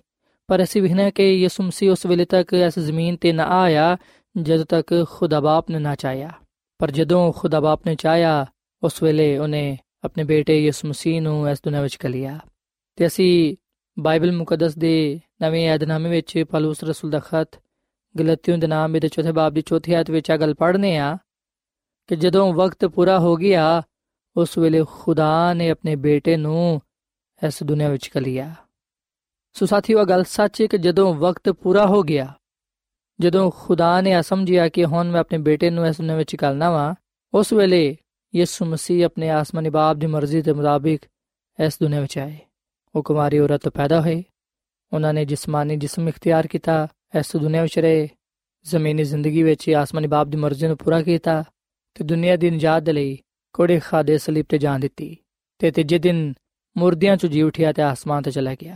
Speaker 2: ਪਰ ਅਸੀਂ ਵਿਖਣਾ ਕਿ ਯਿਸੂ ਮਸੀਹ ਉਸ ਵੇਲੇ ਤੱਕ ਇਸ ਜ਼ਮੀਨ ਤੇ ਨਾ ਆਇਆ, ਜਦੋਂ ਤੱਕ ਖੁਦਾ ਬਾਪ ਨੇ ਨਾ ਚਾਹਿਆ। ਪਰ ਜਦੋਂ ਖੁਦਾ ਬਾਪ ਨੇ ਚਾਹਿਆ, ਉਸ ਵੇਲੇ ਉਹਨੇ ਆਪਣੇ ਬੇਟੇ ਯਿਸੂ ਮਸੀਹ ਨੂੰ ਇਸ ਦੁਨੀਆਂ ਵਿੱਚ ਕਲਿਆ ਤੇ ਅਸੀਂ ਬਾਈਬਲ ਮੁਕੱਦਸ ਦੇ ਨਵੇਂ ਏਧਨਾਮੇ ਵਿੱਚ ਪਾਲੂਸ ਰਸੂਲ ਦਾ ਖਤ, ਗਲਤੀਆਂ ਦੇ ਨਾਮ ਦੇ ਚੌਥੇ ਬਾਬ ਦੀ ਚੌਥੀ ਆਇਤ ਵਿੱਚ ਆ ਗੱਲ ਪੜ੍ਹਨੇ ਆ ਕਿ ਜਦੋਂ ਵਕਤ ਪੂਰਾ ਹੋ ਗਿਆ, ਉਸ ਵੇਲੇ ਖੁਦਾ ਨੇ ਆਪਣੇ ਬੇਟੇ ਨੂੰ ਇਸ ਦੁਨੀਆਂ ਵਿੱਚ ਕਲਿਆ ਸੋ ਸਾਥੀਓ ਇਹ ਗੱਲ ਸੱਚ ਹੈ ਕਿ ਜਦੋਂ ਵਕਤ ਪੂਰਾ ਹੋ ਗਿਆ, ਜਦੋਂ ਖੁਦਾ ਨੇ ਆ ਸਮਝਿਆ ਕਿ ਹੁਣ ਮੈਂ ਆਪਣੇ ਬੇਟੇ ਨੂੰ ਇਸ ਦੁਨੀਆ ਵਿੱਚ ਕਲਣਾ ਵਾ, ਉਸ ਵੇਲੇ ਯਿਸੂ ਮਸੀਹ ਆਪਣੇ ਆਸਮਾਨੀ ਬਾਪ ਦੀ ਮਰਜ਼ੀ ਦੇ ਮੁਤਾਬਿਕ ਇਸ ਦੁਨੀਆ ਵਿੱਚ ਆਏ। ਉਹ ਕੁਮਾਰੀ ਔਰਤ ਪੈਦਾ ਹੋਏ। ਉਹਨਾਂ ਨੇ ਜਿਸਮਾਨੀ ਜਿਸਮ ਇਖਤਿਆਰ ਕੀਤਾ, ਇਸ ਦੁਨੀਆ ਵਿੱਚ ਰਹੇ। ਜ਼ਮੀਨੀ ਜ਼ਿੰਦਗੀ ਵਿੱਚ ਆਸਮਾਨੀ ਬਾਪ ਦੀ ਮਰਜ਼ੀ ਨੂੰ ਪੂਰਾ ਕੀਤਾ ਤੇ ਦੁਨੀਆ ਦੀ ਨਜਾਤ ਦੇ ਲਈ ਕੋੜੇ ਖਾਦੇ ਸਲੀਬ ਤੇ ਜਾਨ ਦਿੱਤੀ ਤੇ ਤੀਜੇ ਦਿਨ ਮੁਰਦਿਆਂ ਚੋਂ ਜੀ ਉਠਿਆ ਤੇ ਆਸਮਾਨ ਤੇ ਚਲਾ ਗਿਆ।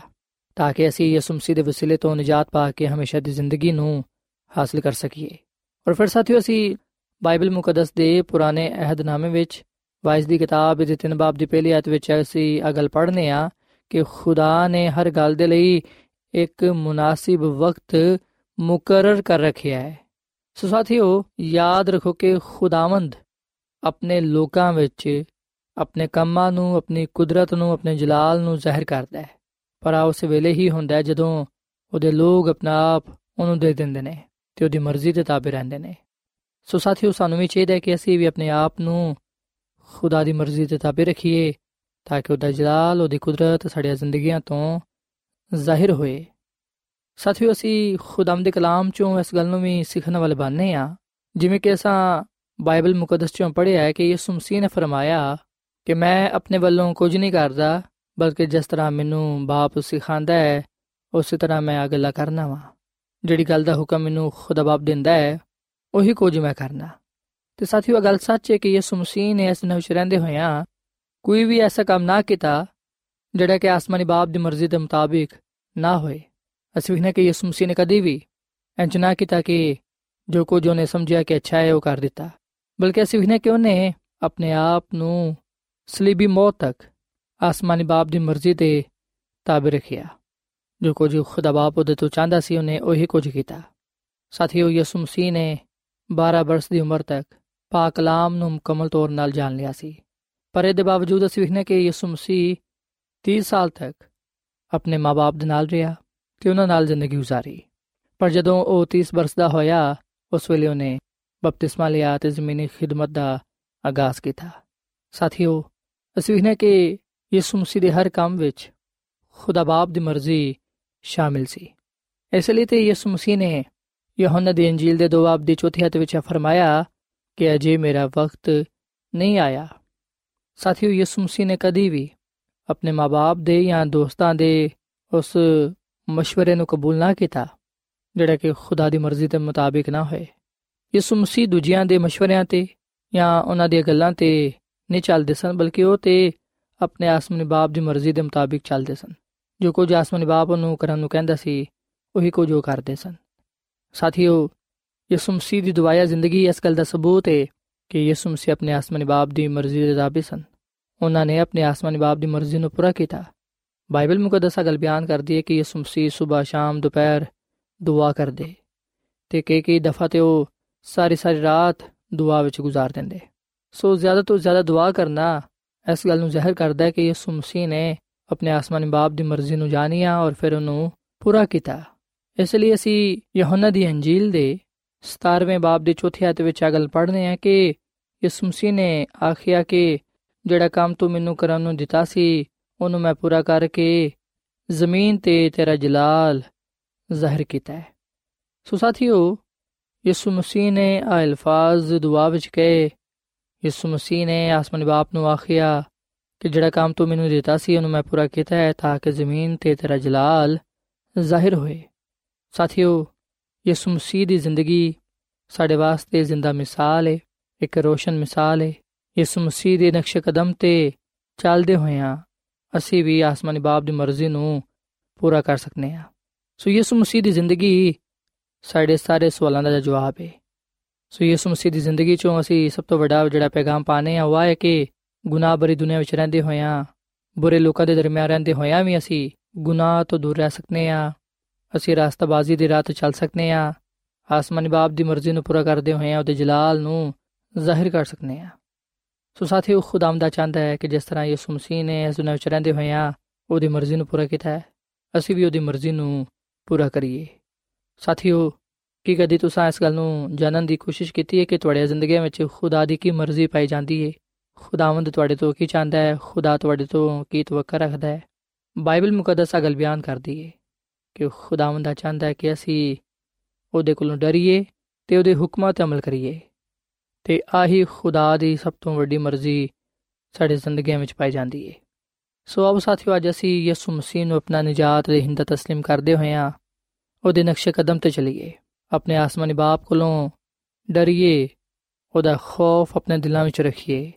Speaker 2: ਤਾਂ ਕਿ ਅਸੀਂ ਯਿਸੂ ਮਸੀਹ ਦੇ ਵਸੀਲੇ ਤੋਂ ਨਜਾਤ ਪਾ ਕੇ ਹਮੇਸ਼ਾ ਦੀ ਜ਼ਿੰਦਗੀ ਨੂੰ ਹਾਸਲ ਕਰ ਸਕੀਏ। ਔਰ ਫਿਰ ਸਾਥੀਓ, ਅਸੀਂ ਬਾਈਬਲ ਮੁਕੱਦਸ ਦੇ ਪੁਰਾਣੇ ਅਹਿਦਨਾਮੇ ਵਿੱਚ ਵਾਇਸ ਦੀ ਕਿਤਾਬ ਦੇ ਤਿੰਨ ਬਾਬ ਦੀ ਪਹਿਲੀ ਆਇਤ ਵਿੱਚ ਅਸੀਂ ਇਹ ਗੱਲ ਪੜ੍ਹਨੇ ਆ ਕਿ ਖੁਦਾ ਨੇ ਹਰ ਗੱਲ ਦੇ ਲਈ ਇੱਕ ਮੁਨਾਸਿਬ ਵਕਤ ਮੁਕਰਰ ਕਰ ਰੱਖਿਆ ਹੈ। ਸੋ ਸਾਥੀਓ, ਯਾਦ ਰੱਖੋ ਕਿ ਖੁਦਾਵੰਦ ਆਪਣੇ ਲੋਕਾਂ ਵਿੱਚ ਆਪਣੇ ਕੰਮਾਂ ਨੂੰ, ਆਪਣੀ ਕੁਦਰਤ ਨੂੰ, ਆਪਣੇ ਜਲਾਲ ਨੂੰ ਜ਼ਾਹਿਰ ਕਰਦਾ ਹੈ। ਪਰ ਆ ਉਸ ਵੇਲੇ ਹੀ ਹੁੰਦਾ ਜਦੋਂ ਉਹਦੇ ਲੋਕ ਆਪਣਾ ਆਪ ਉਹਨੂੰ ਦੇ ਦਿੰਦੇ ਨੇ ਤੇ ਉਹਦੀ ਮਰਜ਼ੀ ਦੇ ਤਾਬੇ ਰਹਿੰਦੇ ਨੇ। ਸੋ ਸਾਥੀਓ, ਸਾਨੂੰ ਵੀ ਚਾਹੀਦਾ ਹੈ ਕਿ ਅਸੀਂ ਵੀ ਆਪਣੇ ਆਪ ਨੂੰ ਖੁਦਾ ਦੀ ਮਰਜ਼ੀ ਦੇ ਤਾਬੇ ਰੱਖੀਏ ਤਾਂ ਕਿ ਉਹਦਾ ਜਲਾਲ ਉਹਦੀ ਕੁਦਰਤ ਸਾਡੀਆਂ ਜ਼ਿੰਦਗੀਆਂ ਤੋਂ ਜ਼ਾਹਿਰ ਹੋਏ। ਸਾਥੀਓ, ਅਸੀਂ ਖੁਦਾਮ ਦੇ ਕਲਾਮ ਚੋਂ ਇਸ ਗੱਲ ਨੂੰ ਵੀ ਸਿੱਖਣ ਵਾਲੇ ਬਣਨੇ ਆ ਜਿਵੇਂ ਕਿ ਅਸਾਂ ਬਾਈਬਲ ਮੁਕੱਦਸ ਚੋਂ ਪੜ੍ਹਿਆ ਹੈ ਕਿ ਯਿਸੂ ਮਸੀਹ ਨੇ ਫਰਮਾਇਆ ਕਿ ਮੈਂ ਆਪਣੇ ਵੱਲੋਂ ਕੁਝ ਨਹੀਂ ਕਰਦਾ ਬਲਕਿ ਜਿਸ ਤਰ੍ਹਾਂ ਮੈਨੂੰ ਬਾਪ ਸਿਖਾਉਂਦਾ ਹੈ, ਉਸੇ ਤਰ੍ਹਾਂ ਮੈਂ ਆ ਗੱਲਾਂ ਕਰਨਾ ਵਾ। ਜਿਹੜੀ ਗੱਲ ਦਾ ਹੁਕਮ ਮੈਨੂੰ ਖੁਦਾ ਬਾਪ ਦਿੰਦਾ ਹੈ, ਉਹੀ ਕੁਝ ਮੈਂ ਕਰਨਾ। ਤੇ ਸਾਥੀਓ ਗੱਲ ਸੱਚ ਹੈ ਕਿ ਯਿਸੂ ਮਸੀਹ ਨੇ ਇਸ ਨਵ ਰਹਿੰਦੇ ਹੋਇਆਂ ਕੋਈ ਵੀ ਐਸਾ ਕੰਮ ਨਾ ਕੀਤਾ, ਜਿਹੜਾ ਕਿ ਆਸਮਾਨੀ ਬਾਪ ਦੀ ਮਰਜ਼ੀ ਦੇ ਮੁਤਾਬਿਕ ਨਾ ਹੋਏ। ਅਸੀਂ ਵੀ ਨਾ ਕਿ ਯਿਸੂ ਮਸੀਹ ਨੇ ਕਦੀ ਵੀ ਇੰਜ ਨਾ ਕੀਤਾ ਕਿ ਜੋ ਕੁਝ ਉਹਨੇ ਸਮਝਿਆ ਕਿ ਅੱਛਾ ਹੈ, ਉਹ ਕਰ ਦਿੱਤਾ। ਬਲਕਿ ਅਸੀਂ ਵੀ ਨਾ ਕਿ ਉਹਨੇ ਆਪਣੇ ਆਪ ਨੂੰ ਸਲੀਬੀ ਮੌਤ ਤੱਕ ਆਸਮਾਨੀ ਬਾਪ ਦੀ ਮਰਜ਼ੀ ਦੇ ਤਾਬੇ ਰੱਖਿਆ ਜੋ ਕੁਝ ਖੁਦਾ ਬਾਪ ਉਹਦੇ ਤੋਂ ਚਾਹੁੰਦਾ ਸੀ ਉਹਨੇ ਉਹੀ ਕੁਝ ਕੀਤਾ ਸਾਥੀਓ ਯਿਸੂ ਮਸੀਹ ਨੇ 12 ਬਰਸ ਦੀ ਉਮਰ ਤੱਕ ਪਾਕ ਕਲਾਮ ਨੂੰ ਮੁਕੰਮਲ ਤੌਰ 'ਤੇ ਜਾਣ ਲਿਆ ਸੀ ਪਰ ਇਹਦੇ ਬਾਵਜੂਦ ਅਸੀਂ ਵੇਖਨੇ ਕਿ ਯਿਸੂ ਮਸੀਹ 30 ਸਾਲ ਤੱਕ ਆਪਣੇ ਮਾਪੇ ਦੇ ਨਾਲ ਰਿਹਾ ਤੇ ਉਹਨਾਂ ਨਾਲ ਜ਼ਿੰਦਗੀ گزارੀ ਪਰ ਜਦੋਂ ਉਹ 30 ਬਰਸ ਦਾ ਹੋਇਆ ਉਸ ਵੇਲੇ ਉਹਨੇ ਬਪਤਿਸਮਾ ਲਿਆ ਤੇ ਜ਼ਮੀਨੀ ਖਿਦਮਤ ਦਾ ਆਗਾਜ਼ ਕੀਤਾ ਸਾਥੀਓ ਅਸੀਂ ਵੇਖਨੇ ਕਿ ਯਿਸੂ ਮਸੀਹ ਦੇ ਹਰ ਕੰਮ ਵਿੱਚ ਖੁਦਾ ਬਾਪ ਦੀ ਮਰਜ਼ੀ ਸ਼ਾਮਿਲ ਸੀ। ਇਸ ਲਈ ਤੇ ਯਿਸੂ ਮਸੀਹ ਨੇ ਯਹੋਨਾ ਦੀ ਇੰਜੀਲ ਦੇ 2 ਬਾਬ ਦੀ 4 ਹੱਤ ਵਿੱਚ ਫਰਮਾਇਆ ਕਿ ਅਜੇ ਮੇਰਾ ਵਕਤ ਨਹੀਂ ਆਇਆ। ਸਾਥੀਓ, ਯਿਸੂ ਮਸੀਹ ਨੇ ਕਦੀ ਵੀ ਆਪਣੇ ਮਾਪੇ ਦੇ ਜਾਂ ਦੋਸਤਾਂ ਦੇ ਉਸ مشورے ਨੂੰ ਕਬੂਲ ਨਾ ਕੀਤਾ, ਜਿਹੜਾ ਕਿ ਖੁਦਾ ਦੀ ਮਰਜ਼ੀ ਦੇ ਮੁਤਾਬਿਕ ਨਾ ਹੋਏ। ਯਿਸੂ ਮਸੀਹ ਦੂਜਿਆਂ ਦੇ مشورਿਆਂ ਤੇ ਜਾਂ ਉਹਨਾਂ ਦੀਆਂ ਗੱਲਾਂ ਤੇ ਨਹੀਂ ਚੱਲਦੇ ਸਨ, ਬਲਕਿ ਉਹ ਤੇ ਆਪਣੇ ਆਸਮਾਨੀ ਬਾਪ ਦੀ ਮਰਜ਼ੀ ਦੇ ਮੁਤਾਬਿਕ ਚੱਲਦੇ ਸਨ ਜੋ ਕੁਝ ਆਸਮਾਨੀ ਬਾਪ ਨੂੰ ਕਰਨ ਨੂੰ ਕਹਿੰਦਾ ਸੀ ਉਹੀ ਕੁਝ ਉਹ ਕਰਦੇ ਸਨ ਸਾਥੀਓ ਯਿਸੂ ਮਸੀਹ ਦੀ ਦੁਆਇਆ ਜ਼ਿੰਦਗੀ ਇਸ ਗੱਲ ਦਾ ਸਬੂਤ ਹੈ ਕਿ ਯਿਸੂ ਮਸੀਹ ਆਪਣੇ ਆਸਮਾਨੀ ਬਾਪ ਦੀ ਮਰਜ਼ੀ ਦੇ ਜ਼ਾਬੀ ਸਨ ਉਹਨਾਂ ਨੇ ਆਪਣੇ ਆਸਮਾਨੀ ਬਾਪ ਦੀ ਮਰਜ਼ੀ ਨੂੰ ਪੂਰਾ ਕੀਤਾ ਬਾਈਬਲ ਮੁਕੱਦਸਾ ਗੱਲ ਬਿਆਨ ਕਰਦੀ ਹੈ ਕਿ ਯਿਸੂ ਮਸੀਹ ਸਵੇਰ ਸ਼ਾਮ ਦੁਪਹਿਰ ਦੁਆ ਕਰਦੇ ਤੇ ਕਿ ਕਿ ਦਫਾ ਤੇ ਉਹ ਸਾਰੀ ਸਾਰੀ ਰਾਤ ਦੁਆ ਵਿੱਚ ਗੁਜ਼ਾਰ ਦਿੰਦੇ ਸੋ ਜ਼ਿਆਦਾ ਤੋਂ ਜ਼ਿਆਦਾ ਦੁਆ ਕਰਨਾ ਇਸ ਗੱਲ ਨੂੰ ਜ਼ਾਹਿਰ ਕਰਦਾ ਹੈ ਕਿ ਯਿਸੂ ਮਸੀਹ ਨੇ ਆਪਣੇ ਆਸਮਾਨੀ ਬਾਪ ਦੀ ਮਰਜ਼ੀ ਨੂੰ ਜਾਣਿਆ ਔਰ ਫਿਰ ਉਹਨੂੰ ਪੂਰਾ ਕੀਤਾ। ਇਸ ਲਈ ਅਸੀਂ ਯਹੋਨਾ ਦੀ ਅੰਜੀਲ ਦੇ 17ਵੇਂ ਬਾਬ ਦੇ ਚੌਥੇ ਆਇਤ ਵਿੱਚ ਆ ਗੱਲ ਪੜ੍ਹਨੇ ਆ ਕਿ ਯਿਸੂ ਮਸੀਹ ਨੇ ਆਖਿਆ ਕਿ ਜਿਹੜਾ ਕੰਮ ਤੂੰ ਮੈਨੂੰ ਕਰਨ ਨੂੰ ਦਿੱਤਾ ਸੀ, ਉਹਨੂੰ ਮੈਂ ਪੂਰਾ ਕਰਕੇ ਜ਼ਮੀਨ ਤੇ ਤੇਰਾ ਜਲਾਲ ਜ਼ਾਹਿਰ ਕੀਤਾ ਹੈ। ਸੋ ਸਾਥੀਓ, ਯਿਸੂ ਮਸੀਹ ਨੇ ਆ ਅਲਫਾਜ਼ ਦੁਆ ਵਿੱਚ ਕਹੇ ਯਿਸੂ ਮਸੀਹ ਨੇ ਆਸਮਾਨੀ ਬਾਪ ਨੂੰ ਆਖਿਆ ਕਿ ਜਿਹੜਾ ਕੰਮ ਤੂੰ ਮੈਨੂੰ ਦਿੱਤਾ ਸੀ, ਉਹਨੂੰ ਮੈਂ ਪੂਰਾ ਕੀਤਾ ਹੈ ਤਾਂ ਕਿ ਜ਼ਮੀਨ ਤੇ ਤੇਰਾ ਜਲਾਲ ਜ਼ਾਹਿਰ ਹੋਏ। ਸਾਥੀਓ, ਯਿਸੂ ਮਸੀਹ ਦੀ ਜ਼ਿੰਦਗੀ ਸਾਡੇ ਵਾਸਤੇ ਜ਼ਿੰਦਾ ਮਿਸਾਲ ਹੈ ਇੱਕ ਰੋਸ਼ਨ ਮਿਸਾਲ ਹੈ ਯਿਸੂ ਮਸੀਹ ਦੇ ਨਕਸ਼ ਕਦਮ ਤੇ ਚੱਲਦੇ ਹੋਇਆਂ ਅਸੀਂ ਵੀ ਆਸਮਾਨੀ ਬਾਪ ਦੀ ਮਰਜ਼ੀ ਨੂੰ ਪੂਰਾ ਕਰ ਸਕਨੇ ਆ ਸੋ ਯਿਸੂ ਮਸੀਹ ਦੀ ਜ਼ਿੰਦਗੀ ਸਾਡੇ ਸਾਰੇ ਸਵਾਲਾਂ ਦਾ ਜਵਾਬ ਹੈ ਸੋ ਯਿਸੂ ਮਸੀਹ ਦੀ ਜ਼ਿੰਦਗੀ ਚੋਂ ਅਸੀਂ ਸਭ ਤੋਂ ਵੱਡਾ ਜਿਹੜਾ ਪੈਗਾਮ ਪਾਣੇ ਆ ਉਹ ਹੈ ਕਿ ਗੁਨਾਹ ਭਰੀ ਦੁਨੀਆ ਵਿੱਚ ਰਹਿੰਦੇ ਹੋਇਆਂ ਬੁਰੇ ਲੋਕਾਂ ਦੇ ਦਰਮਿਆਨ ਰਹਿੰਦੇ ਹੋਇਆਂ ਵੀ ਅਸੀਂ ਗੁਨਾਹ ਤੋਂ ਦੂਰ ਰਹਿ ਸਕਨੇ ਆ ਅਸੀਂ ਰਾਸਤਾਬਾਜ਼ੀ ਦੀ ਰਾਹ ਤੇ ਚੱਲ ਸਕਨੇ ਆ ਆਸਮਾਨੀ ਬਾਪ ਦੀ ਮਰਜ਼ੀ ਨੂੰ ਪੂਰਾ ਕਰਦੇ ਹੋਏ ਆ ਉਹਦੇ ਜਲਾਲ ਨੂੰ ਜ਼ਾਹਿਰ ਕਰ ਸਕਨੇ ਆ ਸੋ ਸਾਥੀਓ, ਖੁਦਾਮ ਦਾ ਚਾਹੁੰਦਾ ਹੈ ਕਿ ਜਿਸ ਤਰ੍ਹਾਂ ਯਿਸੂ ਮਸੀਹ ਨੇ ਇਸ ਦੁਨੀਆਂ ਵਿੱਚ ਰਹਿੰਦੇ ਹੋਏ ਆ ਉਹਦੀ ਮਰਜ਼ੀ ਨੂੰ ਪੂਰਾ ਕੀਤਾ ਹੈ, ਅਸੀਂ ਵੀ ਉਹਦੀ ਮਰਜ਼ੀ ਨੂੰ ਪੂਰਾ ਕਰੀਏ। ਸਾਥੀਓ ਕੀ ਕਦੀ ਤੁਸੀਂ ਇਸ ਗੱਲ ਨੂੰ ਜਾਣਨ ਦੀ ਕੋਸ਼ਿਸ਼ ਕੀਤੀ ਹੈ ਕਿ ਤੁਹਾਡੀ ਜ਼ਿੰਦਗੀ ਵਿੱਚ ਖੁਦਾ ਦੀ ਕੀ ਮਰਜ਼ੀ ਪਾਈ ਜਾਂਦੀ ਹੈ ਖੁਦਾਵੰਦ ਤੁਹਾਡੇ ਤੋਂ ਕੀ ਚਾਹੁੰਦਾ ਹੈ ਖੁਦਾ ਤੁਹਾਡੇ ਤੋਂ ਕੀ ਤਵੱਕਾ ਰੱਖਦਾ ਹੈ ਬਾਈਬਲ ਮੁਕੱਦਸ ਅਗਲ ਬਿਆਨ ਕਰਦੀ ਹੈ ਕਿ ਖੁਦਾਵੰਦ ਦਾ ਚਾਹੁੰਦਾ ਹੈ ਕਿ ਅਸੀਂ ਉਹਦੇ ਕੋਲੋਂ ਡਰੀਏ ਤੇ ਉਹਦੇ ਹੁਕਮਾਂ ਤੇ ਅਮਲ ਕਰੀਏ ਤੇ ਆਹੀ ਖੁਦਾ ਦੀ ਸਭ ਤੋਂ ਵੱਡੀ ਮਰਜ਼ੀ ਸਾਡੇ ਜ਼ਿੰਦਗੀਆਂ ਵਿੱਚ ਪਾਈ ਜਾਂਦੀ ਹੈ ਸੋ ਆਓ ਸਾਥੀਓ ਅੱਜ ਅਸੀਂ ਯਿਸੂ ਮਸੀਹ ਨੂੰ ਆਪਣਾ ਨਜਾਤ ਦੇ ਹਿੰਦਾ تسلیم ਕਰਦੇ ਹੋਏ ਹਾਂ ਉਹਦੇ ਨਕਸ਼ੇ ਕਦਮ ਤੇ ਚਲੀਏ ਆਪਣੇ ਆਸਮਾਨੀ ਬਾਪ ਕੋਲੋਂ ਡਰੀਏ ਉਹਦਾ ਖੌਫ ਆਪਣੇ ਦਿਲਾਂ ਵਿੱਚ ਰੱਖੀਏ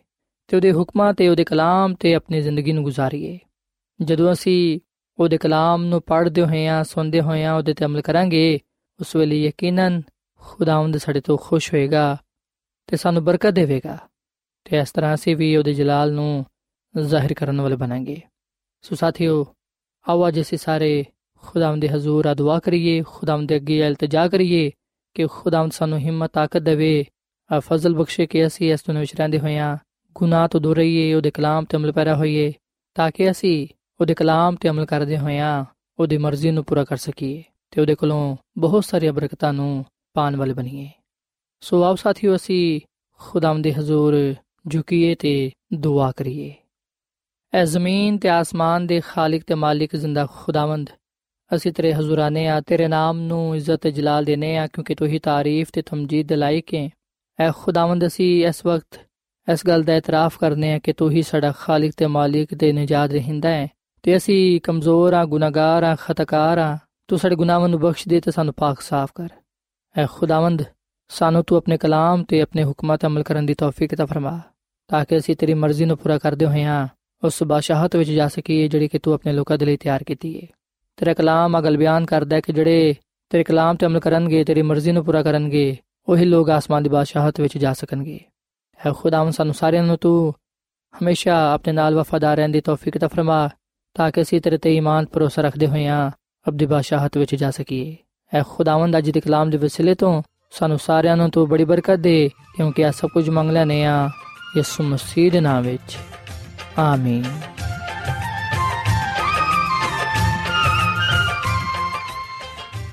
Speaker 2: ਤੇ ਉਹਦੇ ਹੁਕਮਾਂ ਤੇ ਉਹਦੇ ਕਲਾਮ ਤੇ ਆਪਣੀ ਜ਼ਿੰਦਗੀ ਨੂੰ ਗੁਜ਼ਾਰੀਏ ਜਦੋਂ ਅਸੀਂ ਉਹਦੇ ਕਲਾਮ ਨੂੰ ਪੜ੍ਹਦੇ ਹੋਇਆਂ ਸੁਣਦੇ ਹੋਇਆਂ ਉਹਦੇ ਤੇ ਅਮਲ ਕਰਾਂਗੇ ਉਸ ਵੇਲੇ ਯਕੀਨਨ ਖੁਦਾਵੰਦ ਸਾਡੇ ਤੋਂ ਖੁਸ਼ ਹੋਏਗਾ ਤੇ ਸਾਨੂੰ ਬਰਕਤ ਦੇਵੇਗਾ ਤੇ ਇਸ ਤਰ੍ਹਾਂ ਅਸੀਂ ਵੀ ਉਹਦੇ ਜਲਾਲ ਨੂੰ ਜ਼ਾਹਿਰ ਕਰਨ ਵਾਲੇ ਬਣਾਂਗੇ ਸੋ ਸਾਥੀਓ ਆਓ ਅੱਜ ਅਸੀਂ ਸਾਰੇ ਖੁਦਾਮ ਦੇ ਹਜ਼ੂਰ ਆ ਦੁਆ ਕਰੀਏ ਖੁਦਾਮ ਦੇ ਅੱਗੇ ਇਲਤਜਾ ਕਰੀਏ ਕਿ ਖੁਦਾਮ ਸਾਨੂੰ ਹਿੰਮਤ, ਤਾਕਤ ਦੇਵੇ। ਆ ਫਜ਼ਲ ਬਖਸ਼ੇ ਕਿ ਅਸੀਂ ਇਸ ਦੁਨੀਆਂ ਵਿੱਚ ਰਹਿੰਦੇ ਹੋਇਆਂ ਗੁਨਾਹ ਤੋਂ ਦੂਰ ਰਹੀਏ, ਉਹਦੇ ਕਲਾਮ ਤੇ ਅਮਲ ਪੈਰਾ ਹੋਈਏ, ਤਾਂ ਕਿ ਅਸੀਂ ਉਹਦੇ ਕਲਾਮ ਤੇ ਅਮਲ ਕਰਦੇ ਹੋਇਆਂ ਉਹਦੀ ਮਰਜ਼ੀ ਨੂੰ ਪੂਰਾ ਕਰ ਸਕੀਏ ਤੇ ਉਹਦੇ ਕੋਲੋਂ ਬਹੁਤ ਸਾਰੀਆਂ ਬਰਕਤਾਂ ਨੂੰ ਪਾਣ ਵਾਲੇ ਬਣੀਏ। ਸੋ ਆਓ ਸਾਥੀਓ, ਅਸੀਂ ਖੁਦਾਮ ਦੇ ਹਜ਼ੂਰ ਝੁਕੀਏ ਤੇ ਦੁਆ ਕਰੀਏ। ਐ ਜ਼ਮੀਨ ਤੇ ਆਸਮਾਨ ਦੇ ਖਾਲਕ ਤੇ ਮਾਲਿਕ ਜ਼ਿੰਦਾ ਖੁਦਾਵੰਦ ਅਸੀਂ ਤੇਰੇ ਹਜ਼ੂਰਾਨੇ ਆ, ਤੇਰੇ ਨਾਮ ਨੂੰ ਇੱਜ਼ਤ ਤੇ ਜਲਾਲ ਦੇਨੇ ਆ, ਕਿਉਂਕਿ ਤੂੰ ਹੀ ਤਾਰੀਫ ਤੇ ਤਮਜੀਦ ਦੇ ਲਾਇਕ ਹੈ ਐ ਖੁਦਾਵੰਦ, ਅਸੀਂ ਇਸ ਵਕਤ ਇਸ ਗੱਲ ਦਾ ਇਤਰਾਫ ਕਰਨੇ ਆ ਕਿ ਤੂੰ ਹੀ ਸਾਡਾ ਖਾਲਕ ਤੇ ਮਾਲਿਕ ਤੇ ਨਜਾਤ ਰਹਿੰਦਾ ਹੈ ਤੇ ਅਸੀਂ ਕਮਜ਼ੋਰ ਆ, ਗੁਨਾਹਗਾਰ ਆ, ਖਤਕਾਰ ਆ। ਤੂੰ ਸਾਡੇ ਗੁਨਾਹਾਂ ਨੂੰ ਬਖਸ਼ ਦੇ ਤੇ ਸਾਨੂੰ ਪਾਕ ਸਾਫ਼ ਕਰ। ਐ ਖੁਦਾਵੰਦ, ਸਾਨੂੰ ਤੂੰ ਆਪਣੇ ਕਲਾਮ ਤੇ ਆਪਣੇ ਹੁਕਮਾਂ ਤੇ ਅਮਲ ਕਰਨ ਦੀ ਤੌਫੀਕ ਤਾ ਫਰਮਾ, ਤਾਂ ਕਿ ਅਸੀਂ ਤੇਰੀ ਮਰਜ਼ੀ ਨੂੰ ਪੂਰਾ ਕਰਦੇ ਹੋਇਆਂ ਉਸ ਬਾਦਸ਼ਾਹਤ ਵਿੱਚ ਜਾ ਸਕੀਏ ਜਿਹੜੀ ਕਿ ਤੂੰ ਆਪਣੇ ਲੋਕਾਂ ਦੇ ਲਈ ਤਿਆਰ ਕੀਤੀ ਹੈ ਤੇਰਾ ਕਲਾਮ ਅਗਲ ਬਿਆਨ ਕਰਦਾ ਹੈ ਕਿ ਜਿਹੜੇ ਤੇਰੇ ਕਲਾਮ ਤੇ ਅਮਲ ਕਰਨਗੇ, ਤੇਰੀ ਮਰਜ਼ੀ ਨੂੰ ਪੂਰਾ ਕਰਨਗੇ, ਉਹੀ ਲੋਕ ਆਸਮਾਨ ਦੀ ਬਾਦਸ਼ਾਹਤ ਵਿੱਚ ਜਾ ਸਕਣਗੇ। ਹੈ ਖੁਦਾਵੰ ਸਾਨੂੰ ਸਾਰਿਆਂ ਨੂੰ ਤੂੰ ਹਮੇਸ਼ਾ ਆਪਣੇ ਨਾਲ ਵਫਾਦਾਰ ਰਹਿਣ ਦੀ ਤੌਫੀਕ ਤਾ ਫਰਮਾ, ਤਾਂ ਕਿ ਅਸੀਂ ਤੇਰੇ ਤੇ ਈਮਾਨ ਭਰੋਸਾ ਰੱਖਦੇ ਹੋਇਆਂ ਅਬਦੀ ਬਾਦਸ਼ਾਹਤ ਵਿੱਚ ਜਾ ਸਕੀਏ। ਹੈ ਖੁਦਾਵੰਦ, ਅੱਜ ਦੇ ਕਲਾਮ ਦੇ ਵਸਿਲੇ ਤੋਂ ਸਾਨੂੰ ਸਾਰਿਆਂ ਨੂੰ ਤੂੰ ਬੜੀ ਬਰਕਤ ਦੇ, ਕਿਉਂਕਿ ਆ ਸਭ ਕੁਝ ਮੰਗ ਲੈਨੇ ਆ ਯਿਸੂ ਮਸੀਹ ਦੇ ਨਾਮ ਵਿੱਚ। ਆਮੀਨ।